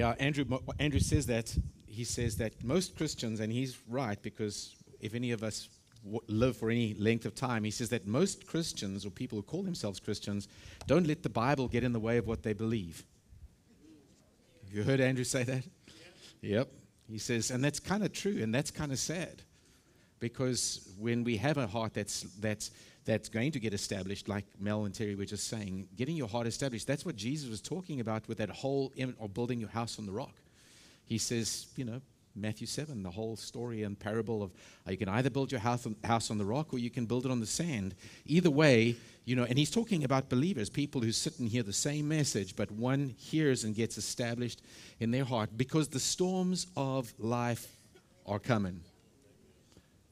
Yeah, Andrew, Andrew says that. He says that most Christians, and he's right because if any of us w- live for any length of time, he says that most Christians or people who call themselves Christians don't let the Bible get in the way of what they believe. You heard Andrew say that? Yep. He says, and that's kind of true, and that's kind of sad because when we have a heart that's, that's, that's going to get established, like Mel and Terry were just saying, getting your heart established, that's what Jesus was talking about with that whole, or building your house on the rock. He says, you know, Matthew 7, the whole story and parable of uh, you can either build your house on, house on the rock or you can build it on the sand. Either way, you know, and he's talking about believers, people who sit and hear the same message, but one hears and gets established in their heart because the storms of life are coming.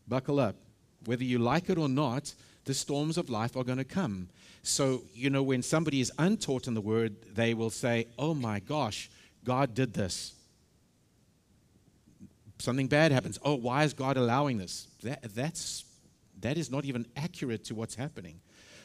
Buckle up. Whether you like it or not, the storms of life are going to come. So, you know, when somebody is untaught in the word, they will say, Oh my gosh, God did this something bad happens. Oh, why is God allowing this? That, that's, that is not even accurate to what's happening.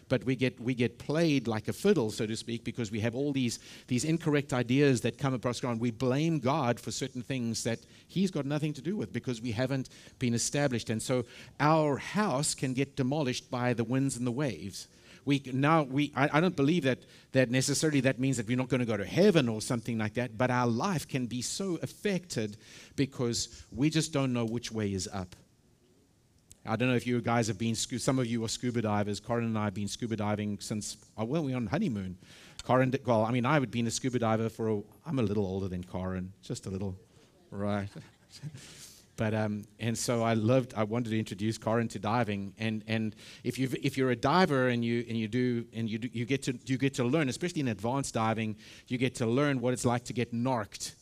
But we get, we get played like a fiddle, so to speak, because we have all these, these incorrect ideas that come across ground. We blame God for certain things that He's got nothing to do with because we haven't been established. And so our house can get demolished by the winds and the waves we now we I, I, don't believe that that necessarily that means that we're not going to go to heaven or something like that but our life can be so affected because we just don't know which way is up i don't know if you guys have been some of you are scuba divers corin and i have been scuba diving since oh, well we're on honeymoon corin well i mean i've been a scuba diver for a, i'm a little older than corin just a little right But um, and so I loved. I wanted to introduce Corin to diving. And and if you if you're a diver and you and you do and you do, you get to you get to learn, especially in advanced diving, you get to learn what it's like to get narked.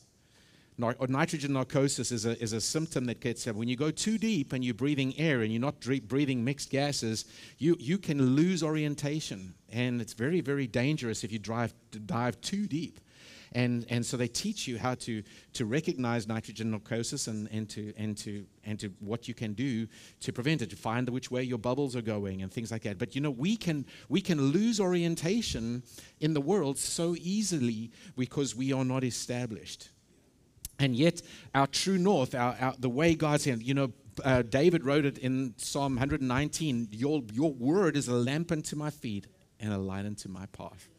Nar- nitrogen narcosis is a, is a symptom that gets when you go too deep and you're breathing air and you're not breathing mixed gases, you, you can lose orientation. And it's very, very dangerous if you drive, dive too deep. And, and so they teach you how to, to recognize nitrogen narcosis and, and, to, and, to, and to what you can do to prevent it, to find which way your bubbles are going and things like that. But you know, we can, we can lose orientation in the world so easily because we are not established. And yet, our true north, our, our, the way God's in, you know, uh, David wrote it in Psalm 119 your, your word is a lamp unto my feet and a light unto my path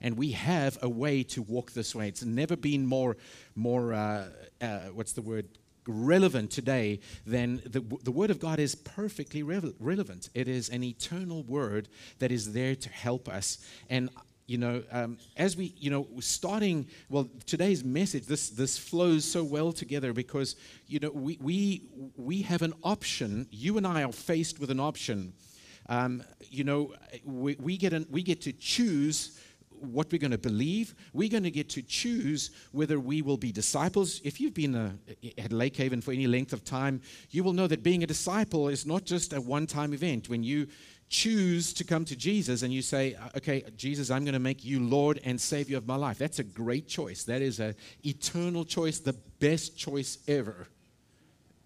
and we have a way to walk this way. It's never been more, more uh, uh, what's the word, relevant today than the, the Word of God is perfectly re- relevant. It is an eternal Word that is there to help us. And you know, um, as we, you know, starting, well, today's message, this, this flows so well together because, you know, we, we, we have an option. You and I are faced with an option. Um, you know, we, we, get an, we get to choose what we're going to believe. We're going to get to choose whether we will be disciples. If you've been a, at Lake Haven for any length of time, you will know that being a disciple is not just a one time event. When you choose to come to Jesus and you say, okay, Jesus, I'm going to make you Lord and Savior of my life, that's a great choice. That is an eternal choice, the best choice ever.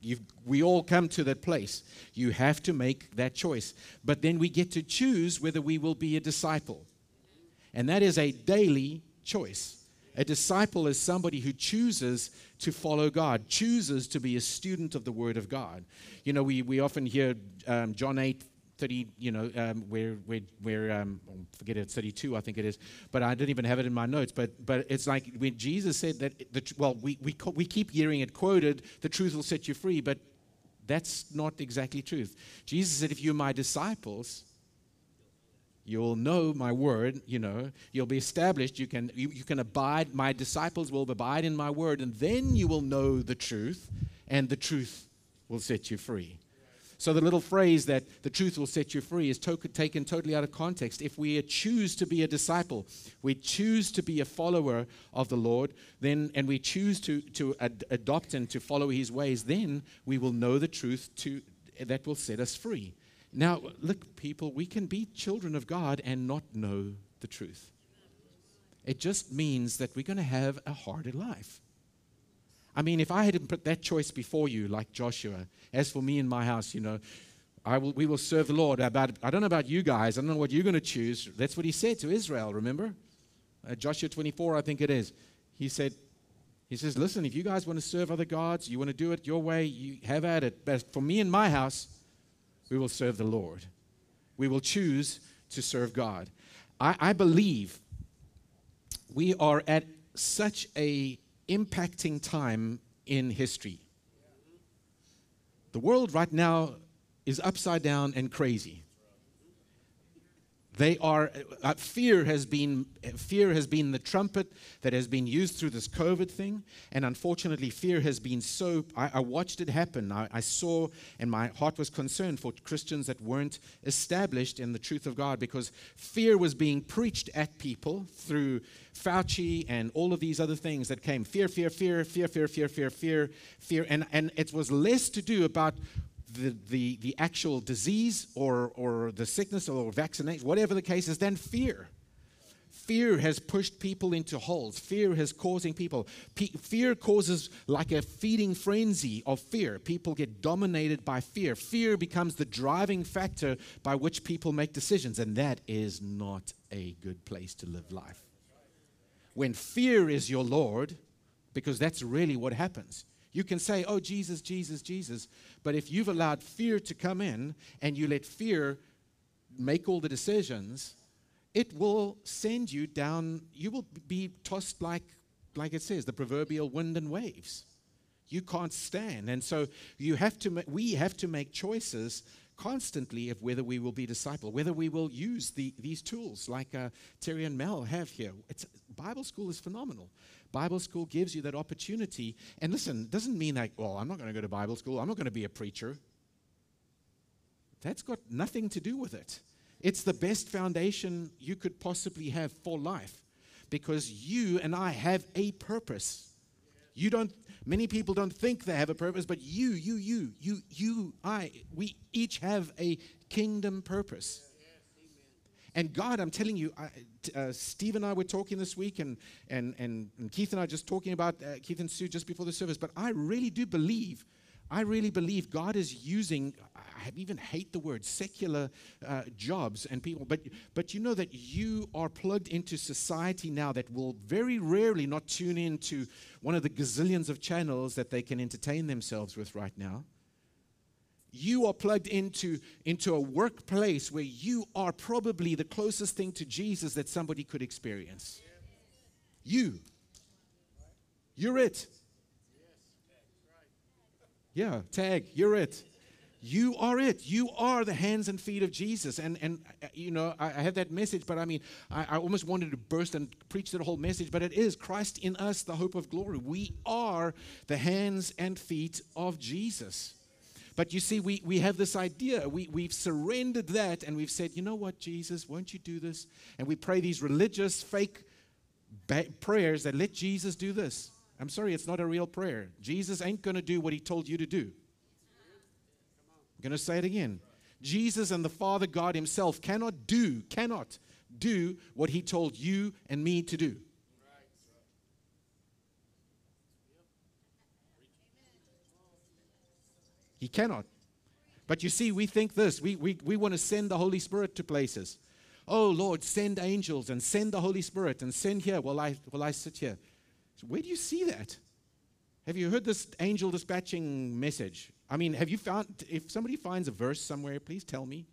You've, we all come to that place. You have to make that choice. But then we get to choose whether we will be a disciple. And that is a daily choice. A disciple is somebody who chooses to follow God, chooses to be a student of the Word of God. You know, we, we often hear um, John 8, 30, you know, um, where, where um, forget it, 32, I think it is, but I didn't even have it in my notes. But, but it's like when Jesus said that, the, well, we, we, we keep hearing it quoted, the truth will set you free, but that's not exactly truth. Jesus said, if you're my disciples, You'll know my word, you know, you'll be established, you can, you, you can abide, my disciples will abide in my word, and then you will know the truth, and the truth will set you free. So the little phrase that the truth will set you free is to- taken totally out of context. If we choose to be a disciple, we choose to be a follower of the Lord, then and we choose to, to ad- adopt and to follow his ways, then we will know the truth to, that will set us free. Now, look, people, we can be children of God and not know the truth. It just means that we're going to have a harder life. I mean, if I had put that choice before you, like Joshua, as for me and my house, you know, I will, we will serve the Lord. About, I don't know about you guys. I don't know what you're going to choose. That's what he said to Israel, remember? Uh, Joshua 24, I think it is. He said, He says, Listen, if you guys want to serve other gods, you want to do it your way, you have at it. But for me and my house, we will serve the Lord. We will choose to serve God. I, I believe we are at such a impacting time in history. The world right now is upside down and crazy. They are uh, fear has been fear has been the trumpet that has been used through this COVID thing, and unfortunately, fear has been so. I, I watched it happen. I, I, saw, and my heart was concerned for Christians that weren't established in the truth of God because fear was being preached at people through Fauci and all of these other things that came. Fear, fear, fear, fear, fear, fear, fear, fear, fear, and and it was less to do about the, the, the actual disease or, or the sickness or vaccination, whatever the case is, then fear. Fear has pushed people into holes. Fear has causing people. Pe- fear causes like a feeding frenzy of fear. People get dominated by fear. Fear becomes the driving factor by which people make decisions, and that is not a good place to live life. When fear is your Lord, because that's really what happens. You can say, oh, Jesus, Jesus, Jesus. But if you've allowed fear to come in and you let fear make all the decisions, it will send you down, you will be tossed like, like it says, the proverbial wind and waves. You can't stand. And so you have to, we have to make choices constantly of whether we will be disciple, whether we will use the, these tools like uh, Terry and Mel have here. It's, Bible school is phenomenal. Bible school gives you that opportunity. And listen, doesn't mean like, well, oh, I'm not going to go to Bible school. I'm not going to be a preacher. That's got nothing to do with it. It's the best foundation you could possibly have for life because you and I have a purpose. You don't many people don't think they have a purpose, but you, you, you, you, you, I, we each have a kingdom purpose. And God, I'm telling you, I, uh, Steve and I were talking this week, and, and, and, and Keith and I just talking about uh, Keith and Sue just before the service. But I really do believe, I really believe God is using. I even hate the word secular uh, jobs and people, but but you know that you are plugged into society now that will very rarely not tune in to one of the gazillions of channels that they can entertain themselves with right now you are plugged into, into a workplace where you are probably the closest thing to Jesus that somebody could experience. You. You're it. Yeah, tag, you're it. You are it. You are the hands and feet of Jesus. And, and uh, you know, I, I that message, but I mean, I, I almost wanted to burst and preach that whole message, but it is Christ in us, the hope of glory. We are the hands and feet of Jesus. But you see, we, we have this idea. We, we've surrendered that and we've said, you know what, Jesus, won't you do this? And we pray these religious, fake ba- prayers that let Jesus do this. I'm sorry, it's not a real prayer. Jesus ain't going to do what he told you to do. I'm going to say it again. Jesus and the Father God himself cannot do, cannot do what he told you and me to do. He cannot. But you see, we think this. We, we, we want to send the Holy Spirit to places. Oh, Lord, send angels and send the Holy Spirit and send here while I, while I sit here. So where do you see that? Have you heard this angel dispatching message? I mean, have you found, if somebody finds a verse somewhere, please tell me.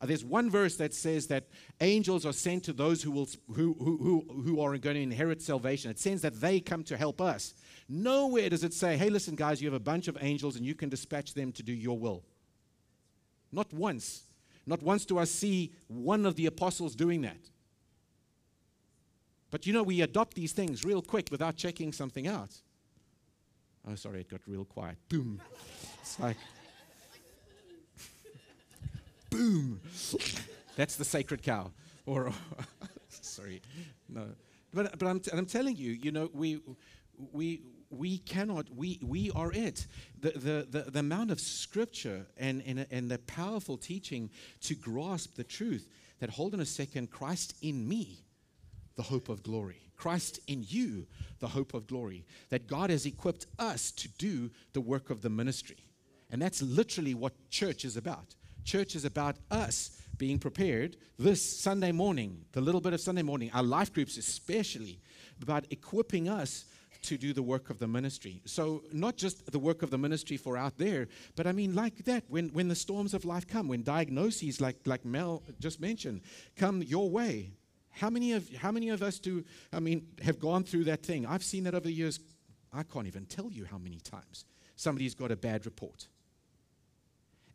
Uh, there's one verse that says that angels are sent to those who, will, who, who, who, who are going to inherit salvation. It says that they come to help us. Nowhere does it say, hey, listen, guys, you have a bunch of angels and you can dispatch them to do your will. Not once. Not once do I see one of the apostles doing that. But you know, we adopt these things real quick without checking something out. Oh, sorry, it got real quiet. Boom. It's like, boom. That's the sacred cow. Or, sorry, no. But, but I'm, t- I'm telling you, you know, we, we, we cannot, we, we are it. The, the, the, the amount of scripture and, and, and the powerful teaching to grasp the truth that, hold on a second, Christ in me, the hope of glory. Christ in you, the hope of glory. That God has equipped us to do the work of the ministry. And that's literally what church is about. Church is about us being prepared this Sunday morning, the little bit of Sunday morning, our life groups especially, about equipping us to do the work of the ministry. So, not just the work of the ministry for out there, but I mean, like that, when, when the storms of life come, when diagnoses, like, like Mel just mentioned, come your way. How many, of, how many of us do, I mean, have gone through that thing? I've seen that over the years. I can't even tell you how many times somebody's got a bad report.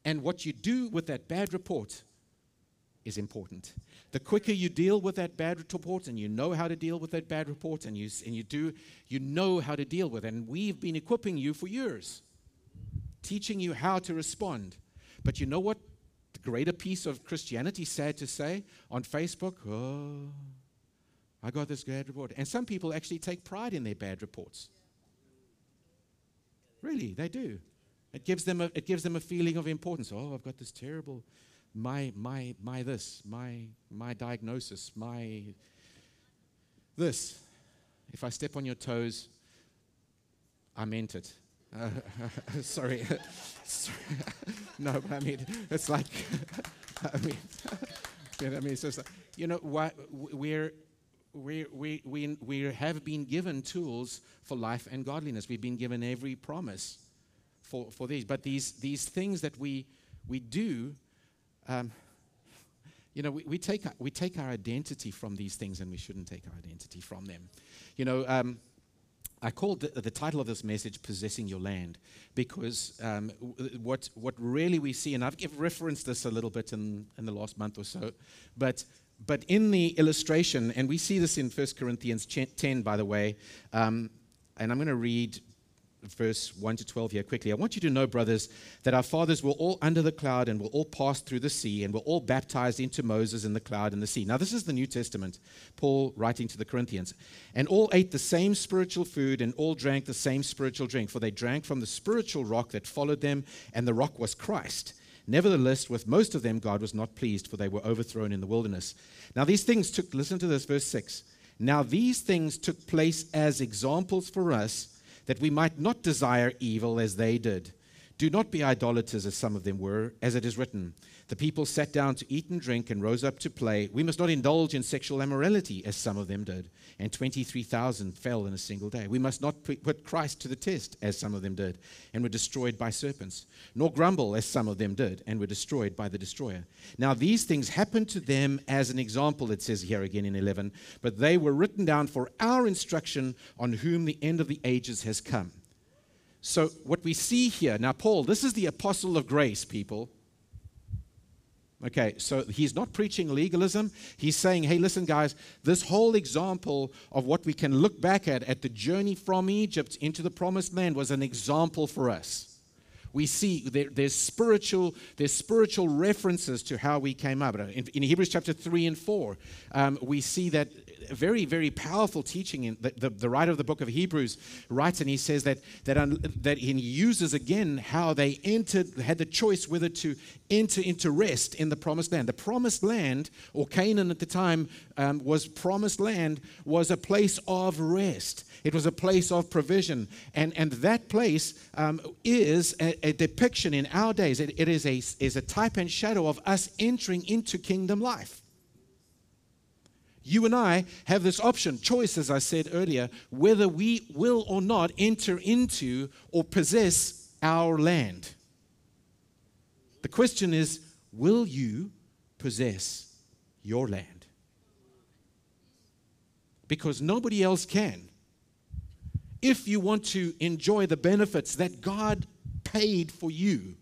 And what you do with that bad report is important. The quicker you deal with that bad report and you know how to deal with that bad report and you, and you do, you know how to deal with it. And we've been equipping you for years, teaching you how to respond. But you know what? The greater piece of Christianity, sad to say, on Facebook, oh, I got this bad report. And some people actually take pride in their bad reports. Really, they do. It gives them a, it gives them a feeling of importance. Oh, I've got this terrible my, my, my this, my, my diagnosis, my this. If I step on your toes, I meant it. Uh, sorry. sorry. no, but I mean, it's like, I mean, you know, I mean, it's just, you know, we're, we, we, we, we have been given tools for life and godliness. We've been given every promise for, for these. But these, these things that we, we do um, you know, we, we, take, we take our identity from these things and we shouldn't take our identity from them. You know, um, I called the, the, title of this message Possessing Your Land because um, what, what really we see, and I've referenced this a little bit in, in the last month or so, but, but in the illustration, and we see this in 1 Corinthians 10, by the way, um, and I'm going to read verse 1 to 12 here quickly. I want you to know, brothers, that our fathers were all under the cloud and were all passed through the sea and were all baptized into Moses in the cloud and the sea. Now, this is the New Testament, Paul writing to the Corinthians. And all ate the same spiritual food and all drank the same spiritual drink, for they drank from the spiritual rock that followed them, and the rock was Christ. Nevertheless, with most of them, God was not pleased, for they were overthrown in the wilderness. Now, these things took, listen to this, verse 6. Now, these things took place as examples for us that we might not desire evil as they did. Do not be idolaters as some of them were, as it is written. The people sat down to eat and drink and rose up to play. We must not indulge in sexual immorality, as some of them did. And 23,000 fell in a single day. We must not put Christ to the test, as some of them did, and were destroyed by serpents. Nor grumble, as some of them did, and were destroyed by the destroyer. Now, these things happened to them as an example, it says here again in 11, but they were written down for our instruction on whom the end of the ages has come. So, what we see here, now, Paul, this is the apostle of grace, people. Okay, so he's not preaching legalism. He's saying, hey, listen, guys, this whole example of what we can look back at, at the journey from Egypt into the promised land, was an example for us. We see there, there's spiritual there's spiritual references to how we came up. In, in Hebrews chapter three and four, um, we see that very, very powerful teaching. In the, the, the, writer of the book of Hebrews writes, and he says that, that, un, that he uses again how they entered, had the choice whether to enter into rest in the promised land. The promised land, or Canaan at the time, um, was promised land, was a place of rest. It was a place of provision. And, and that place um, is a, a, depiction in our days. It, it is, a, is a type and shadow of us entering into kingdom life. You and I have this option, choice, as I said earlier, whether we will or not enter into or possess our land. The question is will you possess your land? Because nobody else can. If you want to enjoy the benefits that God paid for you,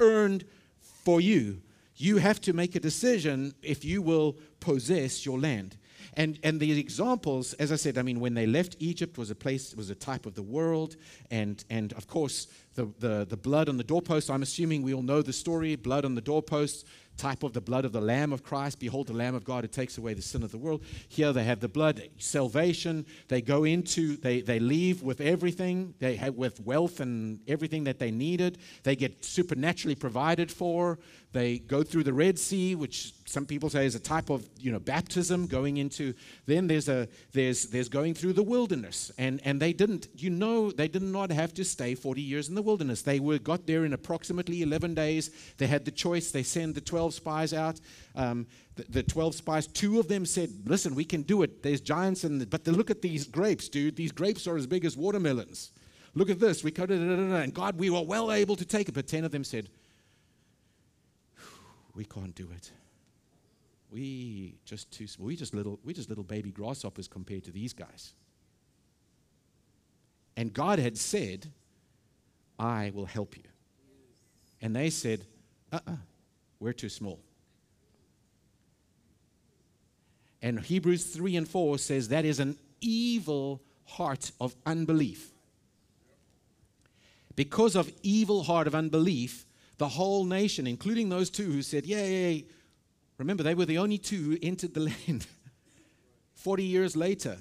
earned for you, you have to make a decision if you will possess your land. And, and the examples, as I said, I mean, when they left Egypt was a place, was a type of the world. And, and of course, the, the, the blood on the doorpost, I'm assuming we all know the story blood on the doorpost type of the blood of the Lamb of Christ. Behold, the Lamb of God who takes away the sin of the world. Here they have the blood, salvation. They go into, they, they leave with everything, they have with wealth and everything that they needed. They get supernaturally provided for. They go through the Red Sea, which some people say is a type of you know baptism going into. Then there's a there's there's going through the wilderness, and and they didn't you know they did not have to stay 40 years in the wilderness. They were got there in approximately 11 days. They had the choice. They send the 12 12 spies out. Um, the, the 12 spies, two of them said, Listen, we can do it. There's giants, in the, but the, look at these grapes, dude. These grapes are as big as watermelons. Look at this. We cut it, and God, we were well able to take it. But 10 of them said, We can't do it. We just too small. We just little, we just little baby grasshoppers compared to these guys. And God had said, I will help you. And they said, uh uh-uh, uh, we are too small. And Hebrews 3 and 4 says that is an evil heart of unbelief. Because of evil heart of unbelief, the whole nation, including those two who said, Yay, remember, they were the only two who entered the land 40 years later,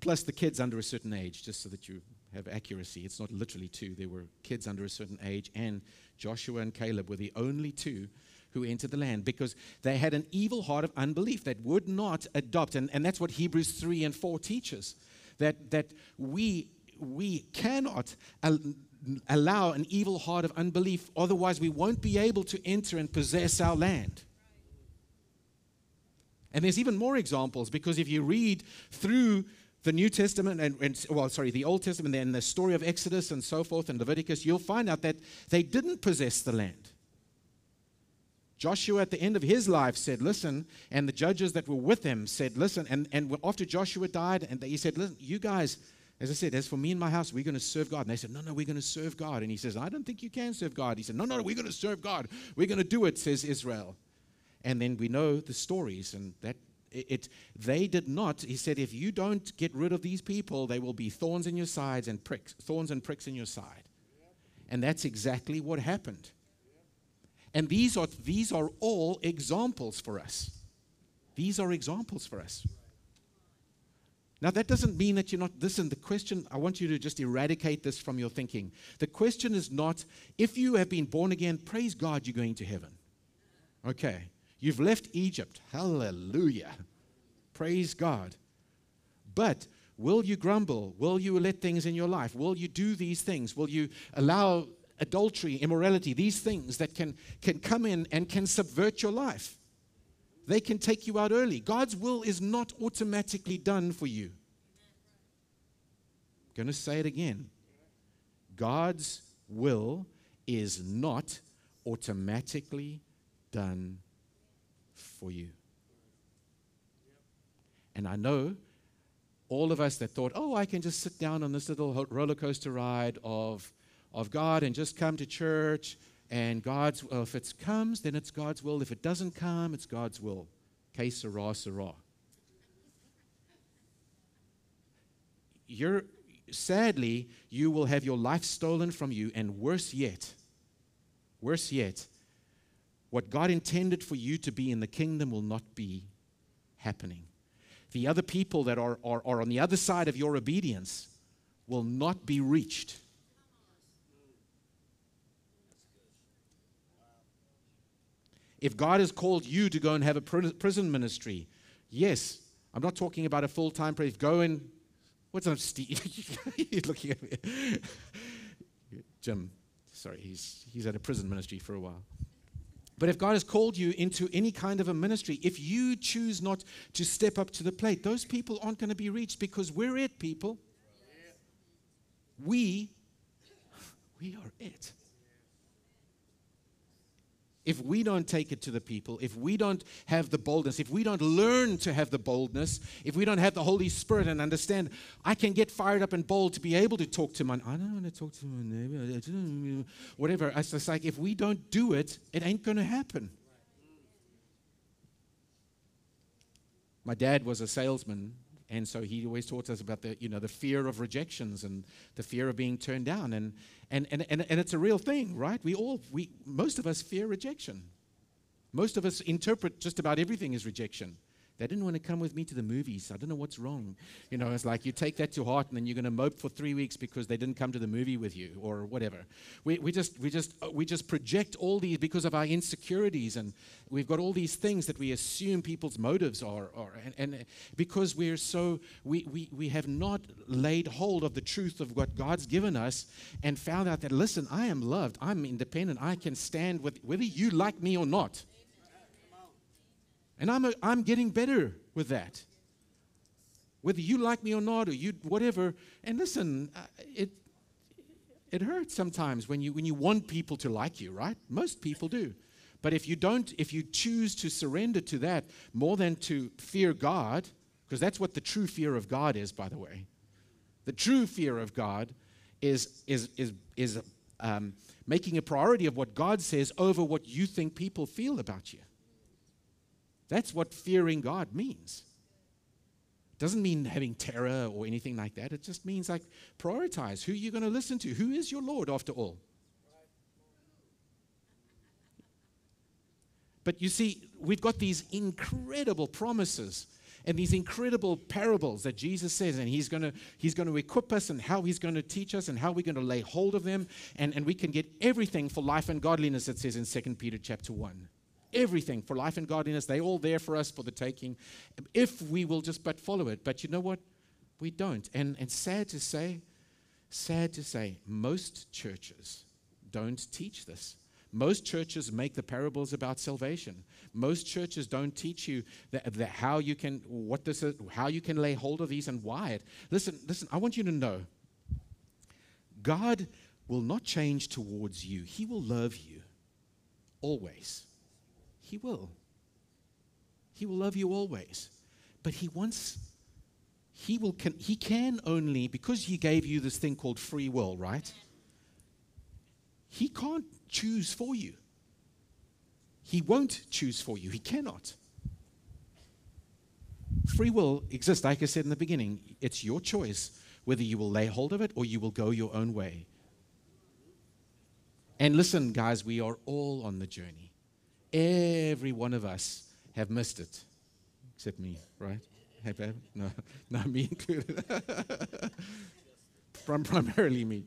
plus the kids under a certain age, just so that you have accuracy. It's not literally two, there were kids under a certain age, and Joshua and Caleb were the only two who entered the land because they had an evil heart of unbelief that would not adopt. And, and that's what Hebrews 3 and 4 teaches that, that we, we cannot al- allow an evil heart of unbelief, otherwise, we won't be able to enter and possess our land. And there's even more examples because if you read through the New Testament and, and, well, sorry, the Old Testament and the story of Exodus and so forth and Leviticus, you'll find out that they didn't possess the land. Joshua, at the end of his life, said, Listen, and the judges that were with him said, Listen, and, and after Joshua died, and he said, Listen, you guys, as I said, as for me and my house, we're going to serve God. And they said, No, no, we're going to serve God. And he says, I don't think you can serve God. He said, No, no, no we're going to serve God. We're going to do it, says Israel. And then we know the stories, and that it, they did not. He said, if you don't get rid of these people, they will be thorns in your sides and pricks, thorns and pricks in your side. And that's exactly what happened. And these are, these are all examples for us. These are examples for us. Now, that doesn't mean that you're not. Listen, the question, I want you to just eradicate this from your thinking. The question is not, if you have been born again, praise God, you're going to heaven. Okay. You've left Egypt. Hallelujah. Praise God. But will you grumble? Will you let things in your life? Will you do these things? Will you allow adultery, immorality, these things that can, can come in and can subvert your life? They can take you out early. God's will is not automatically done for you. I'm going to say it again. God's will is not automatically done for you. And I know all of us that thought, oh, I can just sit down on this little roller coaster ride of, of God and just come to church. And God's, well, if it comes, then it's God's will. If it doesn't come, it's God's will. Que sera, sera. You're, sadly, you will have your life stolen from you, and worse yet, worse yet, what God intended for you to be in the kingdom will not be happening. The other people that are, are, are on the other side of your obedience will not be reached. If God has called you to go and have a prison ministry, yes, I'm not talking about a full time prayer. Go and, what's up, Steve? He's looking at me. Jim, sorry, he's, he's at a prison ministry for a while. But if God has called you into any kind of a ministry, if you choose not to step up to the plate, those people aren't going to be reached because we're it, people. We, we are it if we don't take it to the people, if we don't have the boldness, if we don't learn to have the boldness, if we don't have the Holy Spirit and understand, I can get fired up and bold to be able to talk to my, I don't want to talk to my neighbor, whatever. It's just like if we don't do it, it ain't going to happen. My dad was a salesman and so he always taught us about the, you know, the fear of rejections and the fear of being turned down. And, and, and, and, and it's a real thing, right? We all, we, most of us fear rejection. Most of us interpret just about everything as rejection. They didn't want to come with me to the movies. I don't know what's wrong. You know, it's like you take that to heart and then you're going to mope for three weeks because they didn't come to the movie with you or whatever. We, we, just, we, just, uh, we just project all these because of our insecurities and we've got all these things that we assume people's motives are. are and, and because we're so, we, we, we have not laid hold of the truth of what God's given us and found out that, listen, I am loved. I'm independent. I can stand with whether you like me or not. And I'm, a, I'm getting better with that. Whether you like me or not, or you whatever. And listen, it, it hurts sometimes when you, when you want people to like you, right? Most people do. But if you don't, if you choose to surrender to that more than to fear God, because that's what the true fear of God is, by the way. The true fear of God is, is, is, is um, making a priority of what God says over what you think people feel about you. That's what fearing God means. It doesn't mean having terror or anything like that. It just means like prioritize who are you're going to listen to. Who is your Lord after all? But you see, we've got these incredible promises and these incredible parables that Jesus says, and He's going to He's going to equip us and how He's going to teach us and how we're going to lay hold of them, and, and we can get everything for life and godliness, it says in 2 Peter chapter 1 everything for life and godliness. They're all there for us for the taking if we will just but follow it. But you know what? We don't. And, and sad to say, sad to say, most churches don't teach this. Most churches make the parables about salvation. Most churches don't teach you that, that how you can what this is, how you can lay hold of these and why it. Listen, listen. I want you to know. God will not change towards you. He will love you always. He will. He will love you always. But He wants, He will, can, He can only, because He gave you this thing called free will, right? He can't choose for you. He won't choose for you. He cannot. Free will exists, like I said in the beginning. It's your choice whether you will lay hold of it or you will go your own way. And listen, guys, we are all on the journey. Every one of us have missed it, except me, right? No, not me included. From primarily me.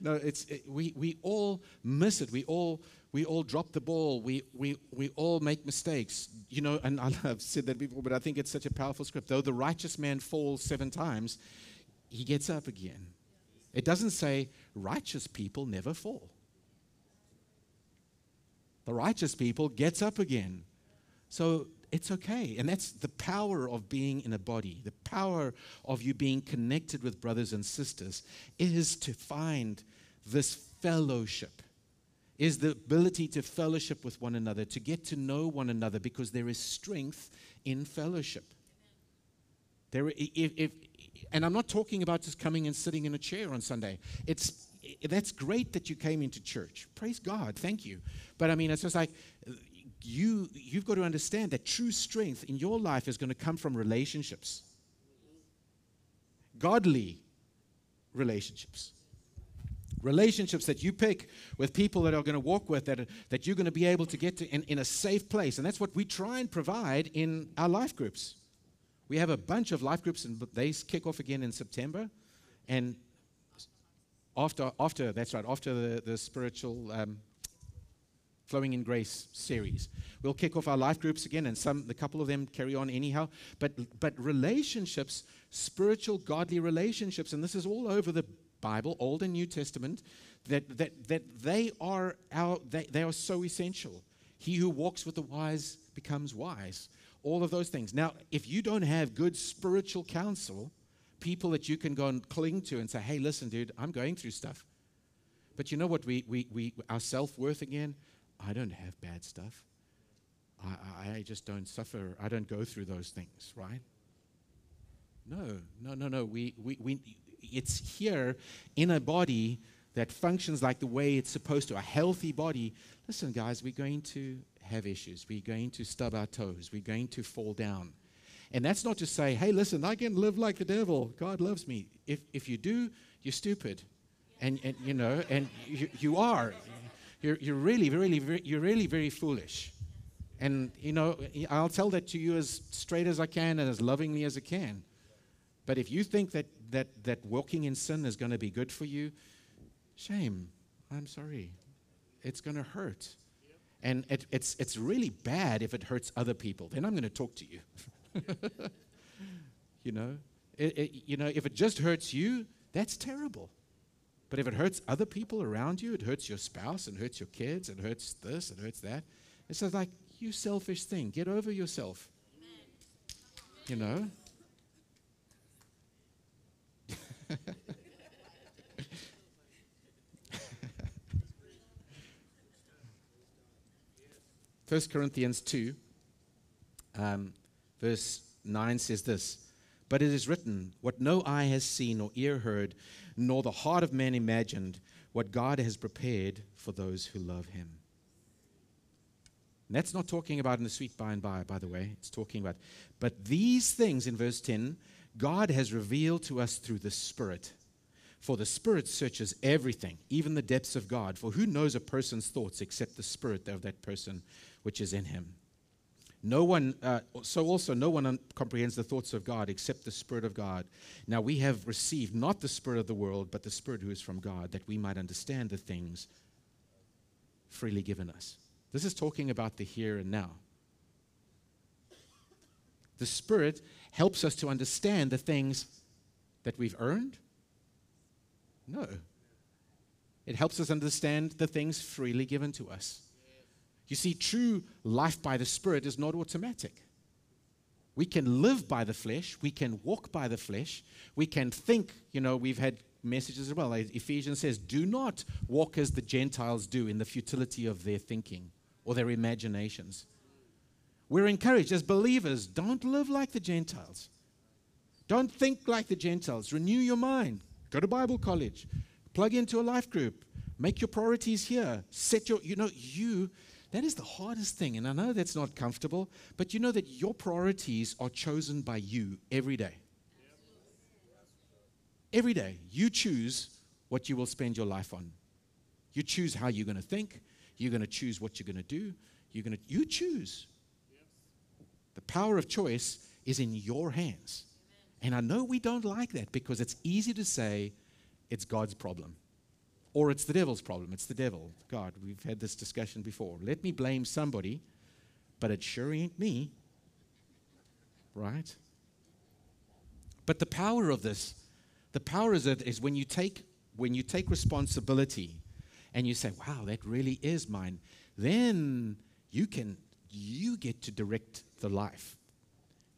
No, it's it, we we all miss it. We all we all drop the ball. We we we all make mistakes. You know, and I've said that before, but I think it's such a powerful script. Though the righteous man falls seven times, he gets up again. It doesn't say righteous people never fall the righteous people, gets up again. So it's okay. And that's the power of being in a body. The power of you being connected with brothers and sisters is to find this fellowship, is the ability to fellowship with one another, to get to know one another, because there is strength in fellowship. There, if, if, and I'm not talking about just coming and sitting in a chair on Sunday. It's that's great that you came into church. Praise God. Thank you. But I mean, it's just like you, you've got to understand that true strength in your life is going to come from relationships, godly relationships. Relationships that you pick with people that are going to walk with, that, that you're going to be able to get to in, in a safe place. And that's what we try and provide in our life groups. We have a bunch of life groups, and they kick off again in September. And after, after that's right, after the, the spiritual um, flowing in grace series, we'll kick off our life groups again, and some, a couple of them carry on anyhow. But, but relationships, spiritual, godly relationships, and this is all over the Bible, Old and New Testament, that, that, that they, are our, they, they are so essential. He who walks with the wise becomes wise. All of those things. Now, if you don't have good spiritual counsel, people that you can go and cling to and say, hey, listen, dude, I'm going through stuff. But you know what? We, we, we, our self worth again, I don't have bad stuff. I, I just don't suffer. I don't go through those things, right? No, no, no, no. We, we, we, it's here in a body that functions like the way it's supposed to, a healthy body. Listen, guys, we're going to have issues. We're going to stub our toes. We're going to fall down. And that's not to say, hey, listen, I can live like the devil. God loves me. If, if you do, you're stupid. And, and you know, and you, you are. You're, you're really, really, very, you're really very foolish. And, you know, I'll tell that to you as straight as I can and as lovingly as I can. But if you think that, that, that walking in sin is going to be good for you, shame. I'm sorry. It's going to hurt. And it, it's, it's really bad if it hurts other people. Then I'm going to talk to you. you know, it, it, you know, if it just hurts you, that's terrible. But if it hurts other people around you, it hurts your spouse, and hurts your kids, and hurts this, and hurts that. It's just like, you selfish thing. Get over yourself. You know? First Corinthians 2, um, verse 9 says this But it is written, What no eye has seen or ear heard, nor the heart of man imagined, what God has prepared for those who love him. And that's not talking about in the sweet by and by, by the way. It's talking about, but these things in verse 10, God has revealed to us through the Spirit. For the Spirit searches everything, even the depths of God. For who knows a person's thoughts except the Spirit of that person which is in him? No one, uh, so also no one comprehends the thoughts of God except the Spirit of God. Now we have received not the Spirit of the world, but the Spirit who is from God, that we might understand the things freely given us. This is talking about the here and now. The Spirit helps us to understand the things that we've earned? No. It helps us understand the things freely given to us. You see, true life by the Spirit is not automatic. We can live by the flesh, we can walk by the flesh, we can think, you know, we've had messages as well. Ephesians says, Do not walk as the Gentiles do in the futility of their thinking or their imaginations. We're encouraged as believers, don't live like the Gentiles. Don't think like the Gentiles. Renew your mind. Go to Bible college. Plug into a life group. Make your priorities here. Set your, you know, you that is the hardest thing. And I know that's not comfortable, but you know that your priorities are chosen by you every day. Every day, you choose what you will spend your life on. You choose how you're going to think. You're going to choose what you're going to do. You're going to, you choose. The power of choice is in your hands. And I know we don't like that because it's easy to say it's God's problem. Or it's the devil's problem. It's the devil. God, we've had this discussion before. Let me blame somebody, but it sure ain't me. Right? But the power of this, the power of it is when you take when you take responsibility and you say, wow, that really is mine, then you can you get to direct the life.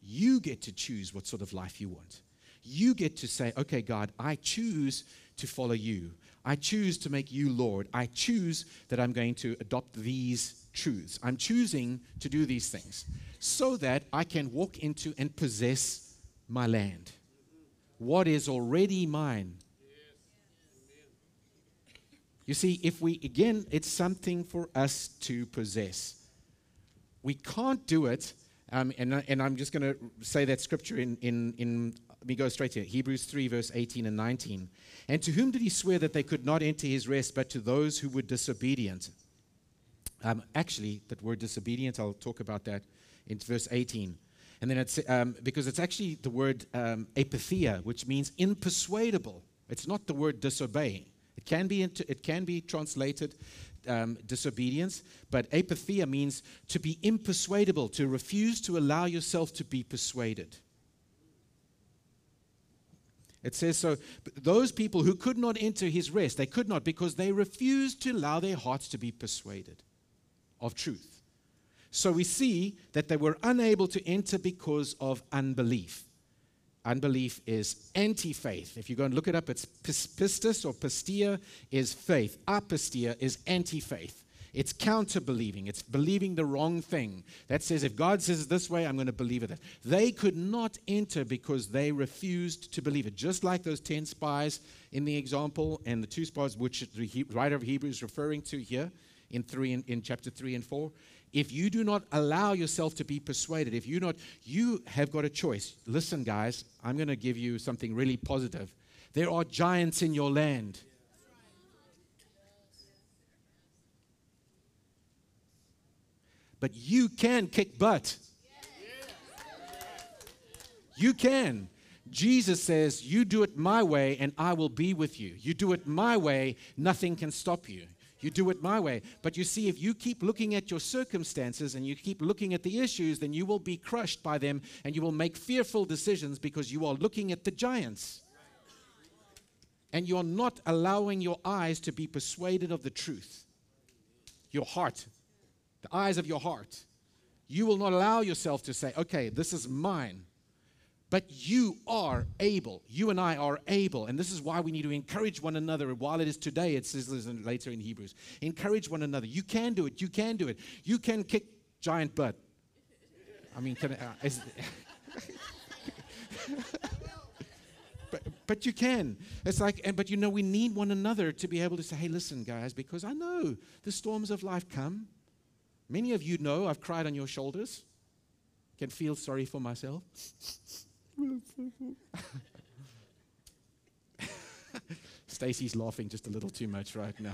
You get to choose what sort of life you want. You get to say, okay, God, I choose to follow you. I choose to make you Lord. I choose that I'm going to adopt these truths. I'm choosing to do these things so that I can walk into and possess my land. What is already mine. You see, if we, again, it's something for us to possess. We can't do it, um, and, and I'm just going to say that scripture in, in, in me go straight it. Hebrews 3, verse 18 and 19. And to whom did he swear that they could not enter his rest, but to those who were disobedient? Um, actually, that word disobedient, I'll talk about that in verse 18. And then it's um, because it's actually the word um, apatheia, which means impersuadable. It's not the word disobey. It can be, it can be translated um, disobedience, but apatheia means to be impersuadable, to refuse to allow yourself to be persuaded. It says so those people who could not enter his rest, they could not because they refused to allow their hearts to be persuaded of truth. So we see that they were unable to enter because of unbelief. Unbelief is anti faith. If you go and look it up, it's pistis or pistia is faith. Apistia is anti faith. It's counter believing. It's believing the wrong thing. That says, if God says this way, I'm going to believe it. They could not enter because they refused to believe it. Just like those 10 spies in the example and the two spies, which the writer of Hebrews is referring to here in, three in, in chapter 3 and 4. If you do not allow yourself to be persuaded, if you not, you have got a choice. Listen, guys, I'm going to give you something really positive. There are giants in your land. But you can kick butt. You can. Jesus says, You do it my way, and I will be with you. You do it my way, nothing can stop you. You do it my way. But you see, if you keep looking at your circumstances and you keep looking at the issues, then you will be crushed by them and you will make fearful decisions because you are looking at the giants. And you're not allowing your eyes to be persuaded of the truth. Your heart, the eyes of your heart. You will not allow yourself to say, okay, this is mine. But you are able. You and I are able. And this is why we need to encourage one another. While it is today, it says later in Hebrews. Encourage one another. You can do it. You can do it. You can kick giant butt. I mean, can, uh, is, but, but you can. It's like, and, but you know, we need one another to be able to say, hey, listen, guys, because I know the storms of life come. Many of you know I've cried on your shoulders. Can feel sorry for myself. Stacy's laughing just a little too much right now.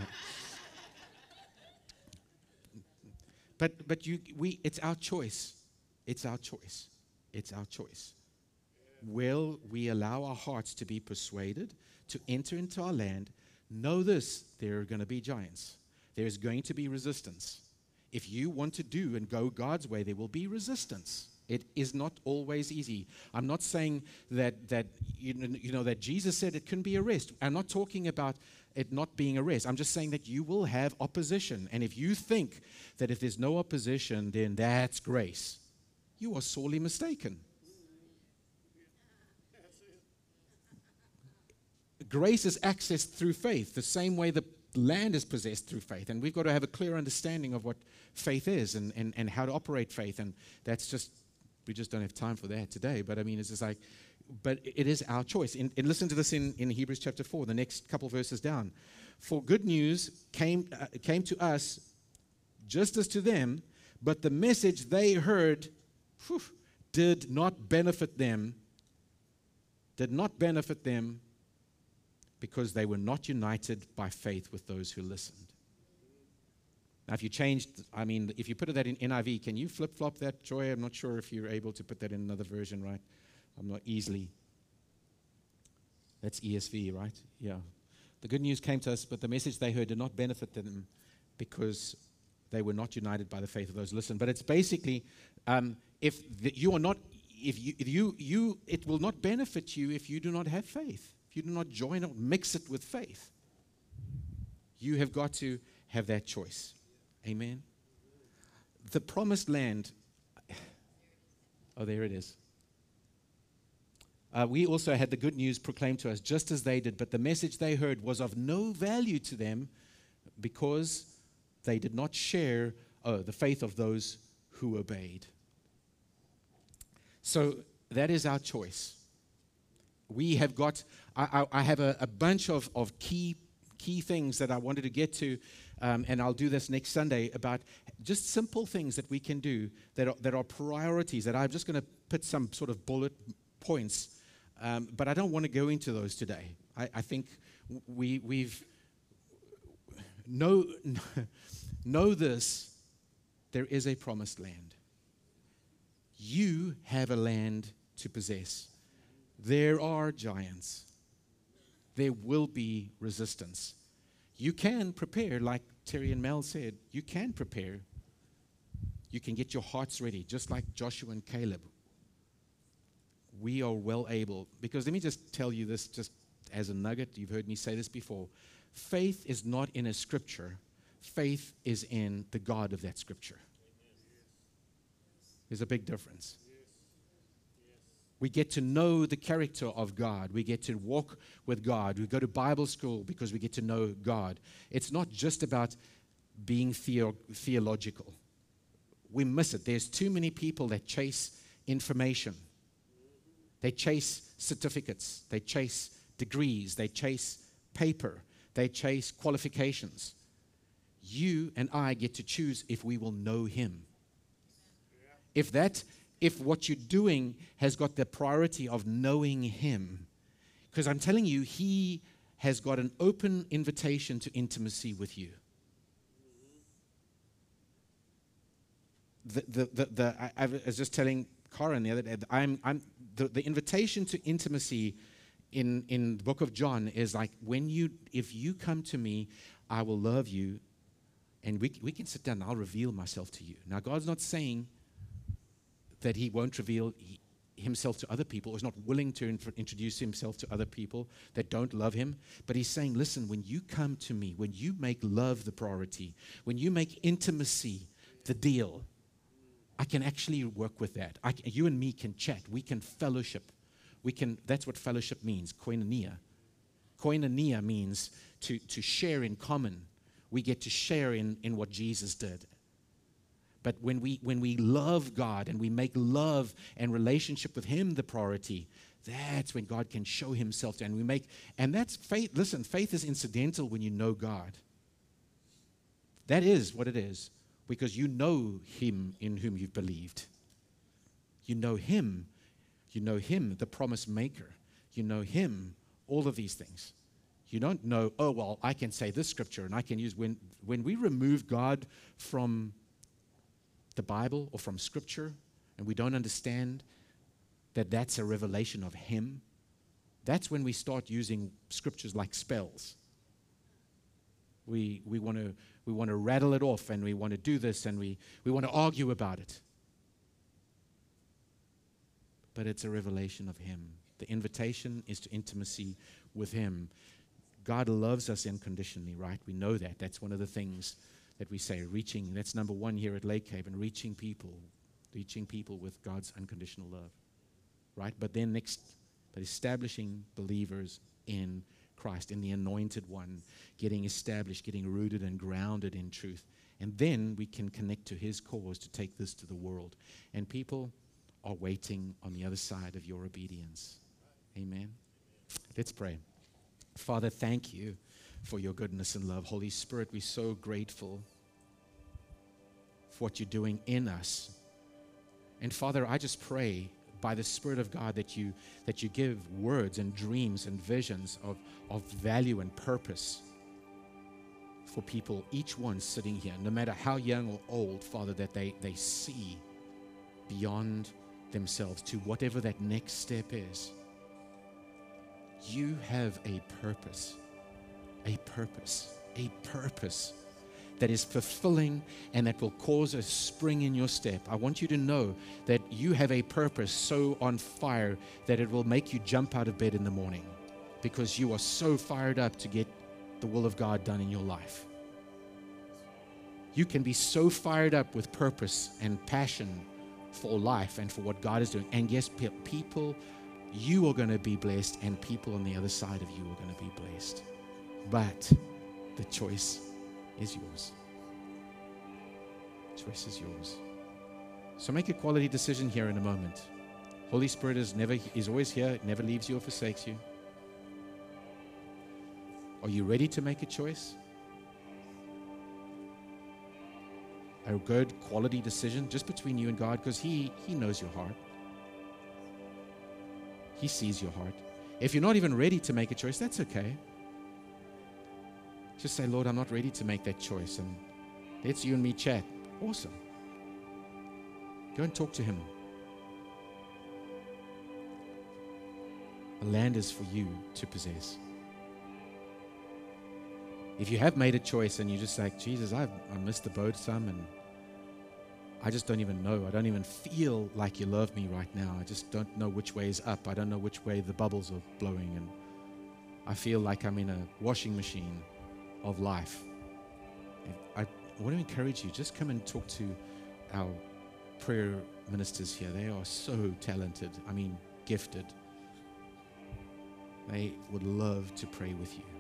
but but you we it's our choice. It's our choice. It's our choice. Will we allow our hearts to be persuaded to enter into our land? Know this, there are going to be giants. There's going to be resistance. If you want to do and go God's way, there will be resistance. It is not always easy. I'm not saying that, that you, know, you know that Jesus said it couldn't be a rest. I'm not talking about it not being a rest. I'm just saying that you will have opposition. And if you think that if there's no opposition, then that's grace, you are sorely mistaken. Grace is accessed through faith, the same way the land is possessed through faith. And we've got to have a clear understanding of what faith is and, and, and how to operate faith. And that's just we just don't have time for that today. But I mean, it's just like, but it is our choice. And, and listen to this in, in Hebrews chapter 4, the next couple verses down. For good news came, uh, came to us just as to them, but the message they heard whew, did not benefit them, did not benefit them because they were not united by faith with those who listened. Now, if you changed, I mean, if you put that in NIV, can you flip flop that, Joy? I'm not sure if you're able to put that in another version, right? I'm not easily. That's ESV, right? Yeah. The good news came to us, but the message they heard did not benefit them because they were not united by the faith of those who listened. But it's basically um, if the, you are not, if you, if you, you, it will not benefit you if you do not have faith. You do not join or mix it with faith, you have got to have that choice. Amen. The promised land. Oh, there it is. Uh, we also had the good news proclaimed to us just as they did, but the message they heard was of no value to them because they did not share oh, the faith of those who obeyed. So that is our choice. We have got, I, I, have a, a bunch of, of key, key things that I wanted to get to um, and I'll do this next Sunday about just simple things that we can do that are, that are priorities. That I'm just going to put some sort of bullet points, um, but I don't want to go into those today. I, I think we, we've know, know this there is a promised land. You have a land to possess. There are giants. There will be resistance. You can prepare, like Terry and Mel said, you can prepare. You can get your hearts ready, just like Joshua and Caleb. We are well able, because let me just tell you this just as a nugget. You've heard me say this before. Faith is not in a scripture, faith is in the God of that scripture. There's a big difference. We get to know the character of God. We get to walk with God. We go to Bible school because we get to know God. It's not just about being theo- theological. We miss it. There's too many people that chase information. They chase certificates, they chase degrees, they chase paper, they chase qualifications. You and I get to choose if we will know Him. If that if what you're doing has got the priority of knowing Him. Because I'm telling you, He has got an open invitation to intimacy with you. the, the, the, the I, I was just telling Corin the other day, I'm, I'm, the, the invitation to intimacy in, in the book of John is like, when you, if you come to me, I will love you, and we, we can sit down and I'll reveal myself to you. Now, God's not saying that He won't reveal Himself to other people or is not willing to introduce Himself to other people that don't love Him. But He's saying, listen, when you come to me, when you make love the priority, when you make intimacy the deal, I can actually work with that. I, you and me can chat. We can fellowship. We can, that's what fellowship means, koinonia. Koinonia means to, to share in common. We get to share in, in what Jesus did. But when we, when we love God and we make love and relationship with Him the priority, that's when God can show Himself to. And we make, and that's faith. Listen, faith is incidental when you know God. That is what it is because you know him in whom you've believed. You know him. You know him, the promise maker. You know him, all of these things. You don't know, oh, well, I can say this scripture and I can use. When, when we remove God from the Bible or from scripture and we don't understand that that's a revelation of him, that's when we start using scriptures like spells. We, we want to we want to rattle it off and we want to do this and we, we want to argue about it. But it's a revelation of Him. The invitation is to intimacy with Him. God loves us unconditionally, right? We know that. That's one of the things that we say, reaching. That's number one here at Lake Haven, reaching people, reaching people with God's unconditional love, right? But then next, but establishing believers in Christ, in the anointed one, getting established, getting rooted and grounded in truth. And then we can connect to his cause to take this to the world. And people are waiting on the other side of your obedience. Amen. Let's pray. Father, thank you for your goodness and love. Holy Spirit, we're so grateful for what you're doing in us. And Father, I just pray by the Spirit of God that you, that you give words and dreams and visions of, of value and purpose for people, each one sitting here, no matter how young or old, Father, that they, they see beyond themselves to whatever that next step is. You have a purpose, a purpose, a purpose that is fulfilling and that will cause a spring in your step. I want you to know that you have a purpose so on fire that it will make you jump out of bed in the morning because you are so fired up to get the will of God done in your life. You can be so fired up with purpose and passion for life and for what God is doing. And yes, people, you are going to be blessed, and people on the other side of you are going to be blessed. But the choice is yours. Choice is yours. So make a quality decision here in a moment. Holy Spirit is never is always here, never leaves you or forsakes you. Are you ready to make a choice? A good quality decision just between you and God because he he knows your heart. He sees your heart. If you're not even ready to make a choice, that's okay. Just say, Lord, I'm not ready to make that choice. And let's you and me chat. Awesome. Go and talk to Him. The land is for you to possess. If you have made a choice and you're just like, Jesus, I've I missed the boat some and I just don't even know. I don't even feel like you love me right now. I just don't know which way is up. I don't know which way the bubbles are blowing. And I feel like I'm in a washing machine of life. I want to encourage you, just come and talk to our prayer ministers here. They are so talented, I mean, gifted. They would love to pray with you.